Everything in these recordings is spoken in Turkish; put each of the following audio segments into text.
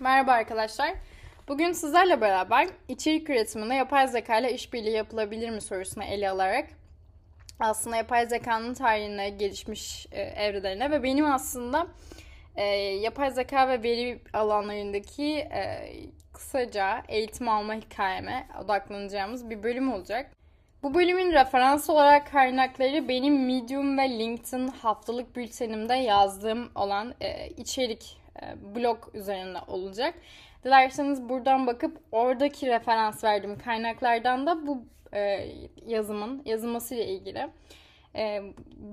Merhaba arkadaşlar. Bugün sizlerle beraber içerik üretiminde yapay zeka ile işbirliği yapılabilir mi sorusunu ele alarak aslında yapay zekanın tarihine, gelişmiş e, evrelerine ve benim aslında e, yapay zeka ve veri alanlarındaki e, kısaca eğitim alma hikayeme odaklanacağımız bir bölüm olacak. Bu bölümün referans olarak kaynakları benim Medium ve LinkedIn haftalık bültenimde yazdığım olan e, içerik blog üzerinde olacak. Dilerseniz buradan bakıp oradaki referans verdiğim kaynaklardan da bu e, yazımın yazılması ile ilgili e,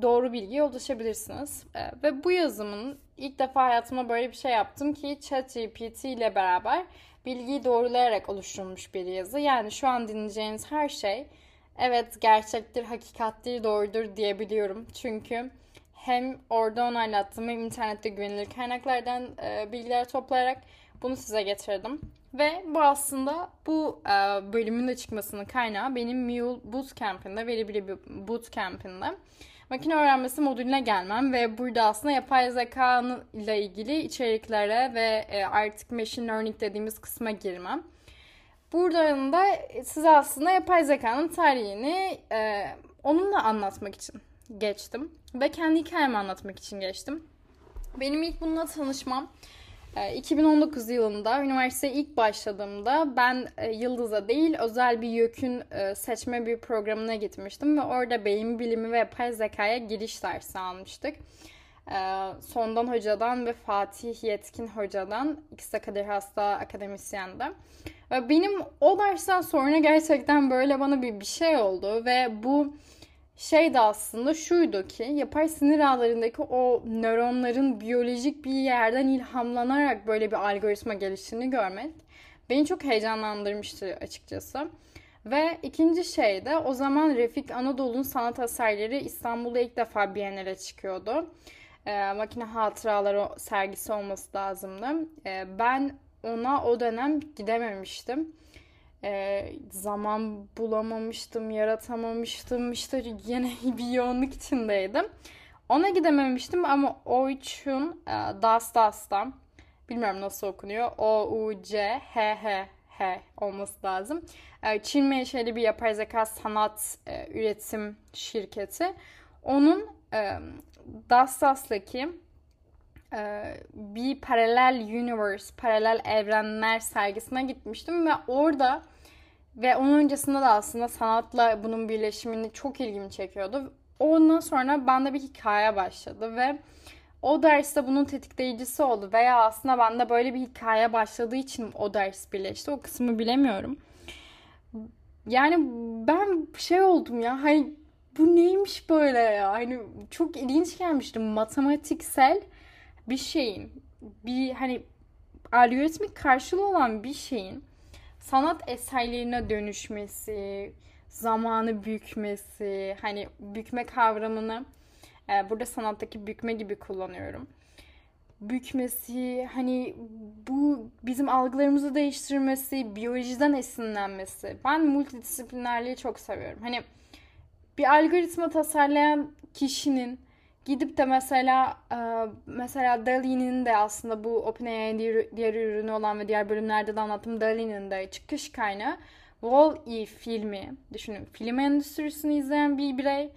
doğru bilgiye ulaşabilirsiniz. E, ve bu yazımın ilk defa hayatımda böyle bir şey yaptım ki ChatGPT ile beraber bilgiyi doğrulayarak oluşturulmuş bir yazı. Yani şu an dinleyeceğiniz her şey evet gerçektir, hakikattir, doğrudur diyebiliyorum. Çünkü hem orada onaylattığım hem internette güvenilir kaynaklardan e, bilgiler toplayarak bunu size getirdim. Ve bu aslında bu e, bölümün de çıkmasının kaynağı benim Mule Bootcamp'inde, veri bilimi Bootcamp'inde makine öğrenmesi modülüne gelmem ve burada aslında yapay zeka ile ilgili içeriklere ve e, artık machine learning dediğimiz kısma girmem. Buradan da size aslında yapay zekanın tarihini e, onunla anlatmak için geçtim. Ve kendi hikayemi anlatmak için geçtim. Benim ilk bununla tanışmam 2019 e, yılında üniversiteye ilk başladığımda ben e, Yıldız'a değil özel bir YÖK'ün e, seçme bir programına gitmiştim ve orada beyin bilimi ve yapay zekaya giriş dersi almıştık. Sondan Hoca'dan ve Fatih Yetkin Hoca'dan ikisi de Kadir Hasta akademisyende. Benim o dersten sonra gerçekten böyle bana bir, bir şey oldu ve bu şey de aslında şuydu ki yapay sinir ağlarındaki o nöronların biyolojik bir yerden ilhamlanarak böyle bir algoritma geliştiğini görmek beni çok heyecanlandırmıştı açıkçası. Ve ikinci şey de o zaman Refik Anadolu'nun sanat eserleri İstanbul'da ilk defa Biennale çıkıyordu. Ee, makine hatıraları sergisi olması lazımdı. Ee, ben ona o dönem gidememiştim e, zaman bulamamıştım, yaratamamıştım. İşte yine bir yoğunluk içindeydim. Ona gidememiştim ama Oyçun e, Das Das'tan bilmiyorum nasıl okunuyor. O-U-C-H-H-H olması lazım. E, Çin menşeli bir yapay zeka sanat e, üretim şirketi. Onun e, Das Das'taki e, bir paralel universe, paralel evrenler sergisine gitmiştim ve orada ve onun öncesinde de aslında sanatla bunun birleşimini çok ilgimi çekiyordu. Ondan sonra bende bir hikaye başladı ve o derste bunun tetikleyicisi oldu veya aslında bende böyle bir hikaye başladığı için o ders birleşti. O kısmı bilemiyorum. Yani ben şey oldum ya hani bu neymiş böyle ya? Hani çok ilginç gelmişti. Matematiksel bir şeyin bir hani algoritmik karşılığı olan bir şeyin sanat eserlerine dönüşmesi, zamanı bükmesi, hani bükme kavramını e, burada sanattaki bükme gibi kullanıyorum. Bükmesi, hani bu bizim algılarımızı değiştirmesi, biyolojiden esinlenmesi. Ben multidisiplinerliği çok seviyorum. Hani bir algoritma tasarlayan kişinin Gidip de mesela e, mesela Dali'nin de aslında bu OpenAI'nin diğer, ürünü olan ve diğer bölümlerde de anlattığım Dali'nin de çıkış kaynağı Wall-E filmi. Düşünün film endüstrisini izleyen bir birey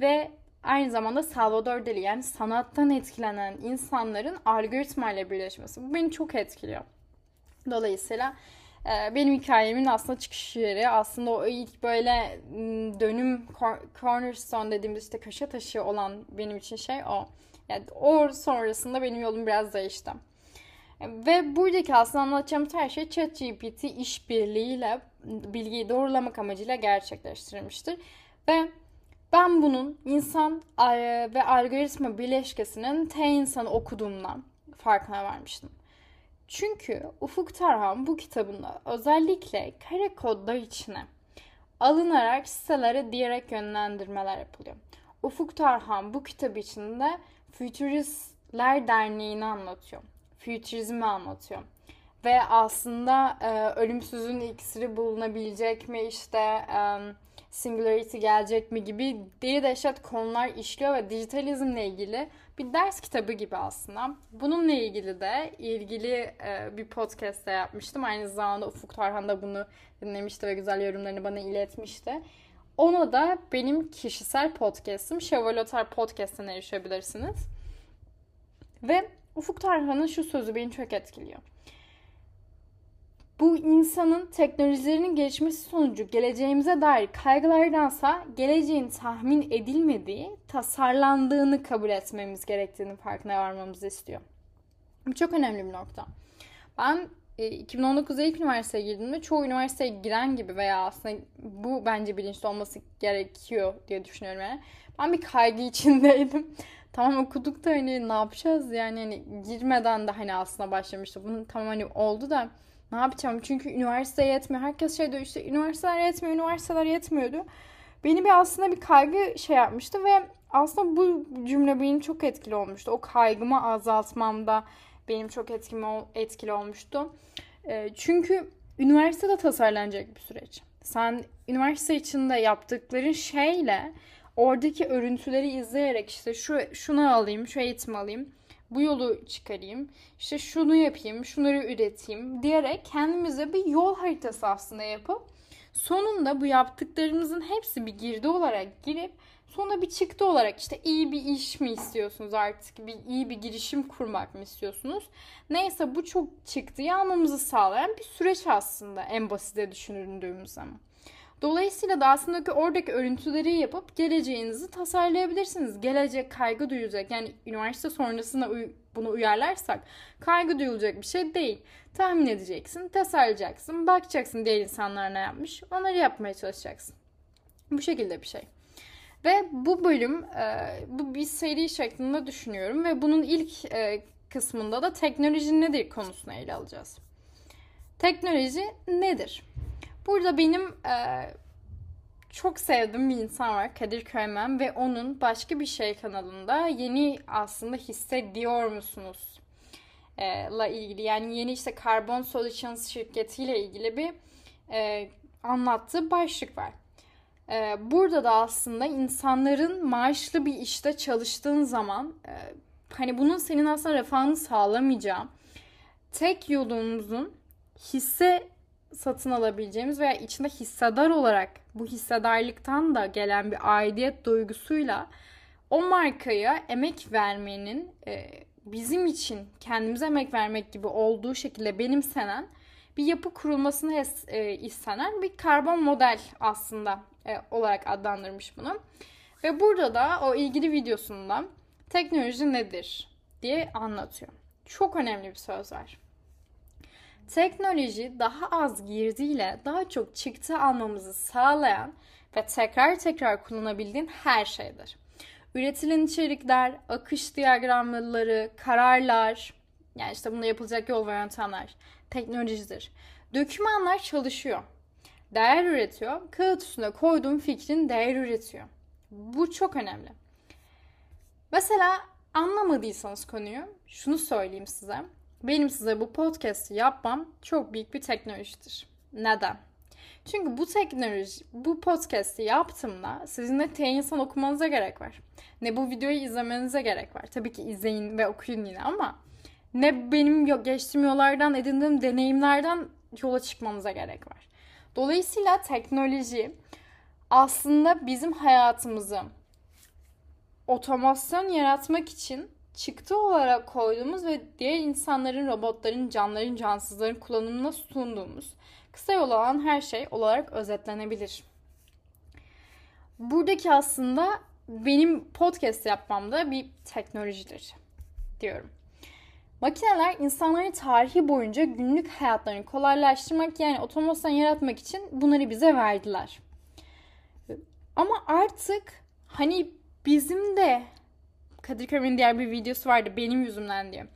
ve aynı zamanda Salvador Dali yani sanattan etkilenen insanların algoritma ile birleşmesi. Bu beni çok etkiliyor. Dolayısıyla benim hikayemin aslında çıkış yeri aslında o ilk böyle dönüm cornerstone dediğimiz işte köşe taşı olan benim için şey o. Yani o sonrasında benim yolum biraz değişti. Ve buradaki aslında anlatacağım her şey ChatGPT işbirliğiyle bilgiyi doğrulamak amacıyla gerçekleştirilmiştir. Ve ben bunun insan ve algoritma bileşkesinin T insanı okuduğumdan farkına varmıştım. Çünkü Ufuk Tarhan bu kitabında özellikle kare kodlar içine alınarak sitelere diyerek yönlendirmeler yapılıyor. Ufuk Tarhan bu kitap içinde Futuristler Derneği'ni anlatıyor. Futurizmi anlatıyor. Ve aslında e, ölümsüzün iksiri bulunabilecek mi işte e, singularity gelecek mi gibi deli dehşet konular işliyor ve dijitalizmle ilgili bir ders kitabı gibi aslında. Bununla ilgili de ilgili e, bir podcast de yapmıştım. Aynı zamanda Ufuk Tarhan da bunu dinlemişti ve güzel yorumlarını bana iletmişti. Ona da benim kişisel podcast'im Şevalotar Podcast'ten erişebilirsiniz. Ve Ufuk Tarhan'ın şu sözü beni çok etkiliyor. Bu insanın teknolojilerinin gelişmesi sonucu geleceğimize dair kaygılardansa geleceğin tahmin edilmediği, tasarlandığını kabul etmemiz gerektiğini farkına varmamızı istiyor. Bu çok önemli bir nokta. Ben 2019'da e, ilk üniversiteye girdiğimde çoğu üniversiteye giren gibi veya aslında bu bence bilinçli olması gerekiyor diye düşünüyorum yani. Ben bir kaygı içindeydim. tamam okuduk da hani ne yapacağız yani hani girmeden de hani aslında başlamıştı. Bunun tamam hani oldu da ne yapacağım? Çünkü üniversite yetmiyor. Herkes şey diyor işte üniversiteler yetmiyor, üniversiteler yetmiyordu. Beni bir aslında bir kaygı şey yapmıştı ve aslında bu cümle benim çok etkili olmuştu. O kaygımı azaltmamda benim çok etkili, etkili olmuştu. E, çünkü üniversitede tasarlanacak bir süreç. Sen üniversite içinde yaptıkların şeyle oradaki örüntüleri izleyerek işte şu şunu alayım, şu eğitim alayım bu yolu çıkarayım, işte şunu yapayım, şunları üreteyim diyerek kendimize bir yol haritası aslında yapıp sonunda bu yaptıklarımızın hepsi bir girdi olarak girip sonra bir çıktı olarak işte iyi bir iş mi istiyorsunuz artık, bir iyi bir girişim kurmak mı istiyorsunuz? Neyse bu çok çıktı almamızı sağlayan bir süreç aslında en basite düşündüğümüz zaman. Dolayısıyla da aslında ki oradaki örüntüleri yapıp geleceğinizi tasarlayabilirsiniz. Gelecek kaygı duyulacak. Yani üniversite sonrasında bunu uyarlarsak kaygı duyulacak bir şey değil. Tahmin edeceksin, tasarlayacaksın, bakacaksın diğer insanlar ne yapmış. Onları yapmaya çalışacaksın. Bu şekilde bir şey. Ve bu bölüm e, bu bir seri şeklinde düşünüyorum ve bunun ilk e, kısmında da teknoloji nedir konusunu ele alacağız. Teknoloji nedir? Burada benim e, çok sevdiğim bir insan var Kadir Köymen ve onun başka bir şey kanalında yeni aslında hissediyor musunuz e, la ilgili yani yeni işte Carbon Solutions şirketiyle ilgili bir e, anlattığı başlık var. E, burada da aslında insanların maaşlı bir işte çalıştığın zaman e, hani bunun senin aslında refahını sağlamayacağı tek yolumuzun hisse satın alabileceğimiz veya içinde hissedar olarak bu hissedarlıktan da gelen bir aidiyet duygusuyla o markaya emek vermenin e, bizim için kendimize emek vermek gibi olduğu şekilde benimsenen bir yapı kurulmasını hes, e, istenen bir karbon model aslında e, olarak adlandırmış bunu. Ve burada da o ilgili videosunda teknoloji nedir diye anlatıyor. Çok önemli bir söz var. Teknoloji daha az girdiyle daha çok çıktı almamızı sağlayan ve tekrar tekrar kullanabildiğin her şeydir. Üretilen içerikler, akış diyagramları, kararlar, yani işte bunda yapılacak yol ve yöntemler teknolojidir. Dokümanlar çalışıyor. Değer üretiyor. Kağıt üstüne koyduğum fikrin değer üretiyor. Bu çok önemli. Mesela anlamadıysanız konuyu şunu söyleyeyim size. Benim size bu podcast'i yapmam çok büyük bir teknolojidir. Neden? Çünkü bu teknoloji, bu podcast'i yaptığımda sizin de insan okumanıza gerek var. Ne bu videoyu izlemenize gerek var. Tabii ki izleyin ve okuyun yine ama ne benim geçtiğim yollardan edindiğim deneyimlerden yola çıkmanıza gerek var. Dolayısıyla teknoloji aslında bizim hayatımızı otomasyon yaratmak için çıktı olarak koyduğumuz ve diğer insanların, robotların, canların, cansızların kullanımına sunduğumuz kısa yol olan her şey olarak özetlenebilir. Buradaki aslında benim podcast yapmamda bir teknolojidir diyorum. Makineler insanların tarihi boyunca günlük hayatlarını kolaylaştırmak yani otomasyon yaratmak için bunları bize verdiler. Ama artık hani bizim de Kadir Kömür'ün diğer bir videosu vardı benim yüzümden diye.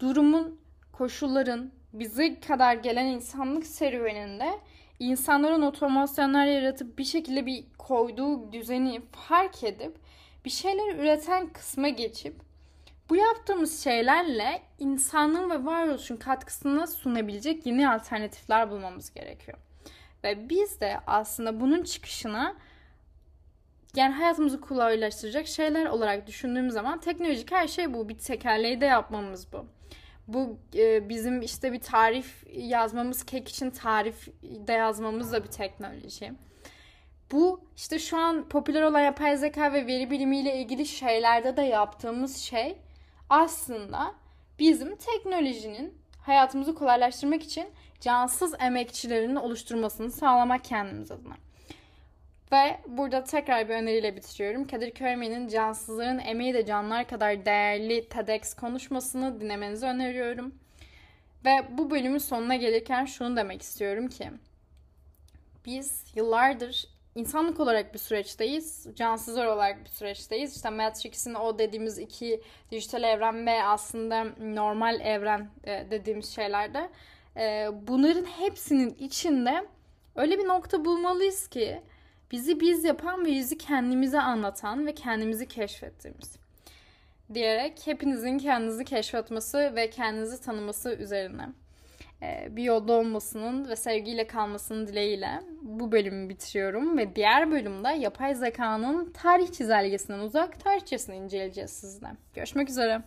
Durumun, koşulların bize kadar gelen insanlık serüveninde insanların otomasyonlar yaratıp bir şekilde bir koyduğu düzeni fark edip bir şeyler üreten kısma geçip bu yaptığımız şeylerle insanlığın ve varoluşun katkısını sunabilecek yeni alternatifler bulmamız gerekiyor. Ve biz de aslında bunun çıkışına yani hayatımızı kolaylaştıracak şeyler olarak düşündüğüm zaman teknolojik her şey bu. Bir tekerleği de yapmamız bu. Bu e, bizim işte bir tarif yazmamız, kek için tarif de yazmamız da bir teknoloji. Bu işte şu an popüler olan yapay zeka ve veri bilimiyle ilgili şeylerde de yaptığımız şey aslında bizim teknolojinin hayatımızı kolaylaştırmak için cansız emekçilerin oluşturmasını sağlamak kendimiz adına. Ve burada tekrar bir öneriyle bitiriyorum. Kadir Köymen'in Cansızların Emeği de Canlar Kadar Değerli TEDx konuşmasını dinlemenizi öneriyorum. Ve bu bölümün sonuna gelirken şunu demek istiyorum ki biz yıllardır insanlık olarak bir süreçteyiz. Cansızlar olarak bir süreçteyiz. İşte Matrix'in o dediğimiz iki dijital evren ve aslında normal evren e, dediğimiz şeylerde e, bunların hepsinin içinde öyle bir nokta bulmalıyız ki bizi biz yapan ve bizi kendimize anlatan ve kendimizi keşfettiğimiz diyerek hepinizin kendinizi keşfetmesi ve kendinizi tanıması üzerine bir yolda olmasının ve sevgiyle kalmasının dileğiyle bu bölümü bitiriyorum ve diğer bölümde yapay zekanın tarih çizelgesinden uzak tarihçesini inceleyeceğiz sizle. Görüşmek üzere.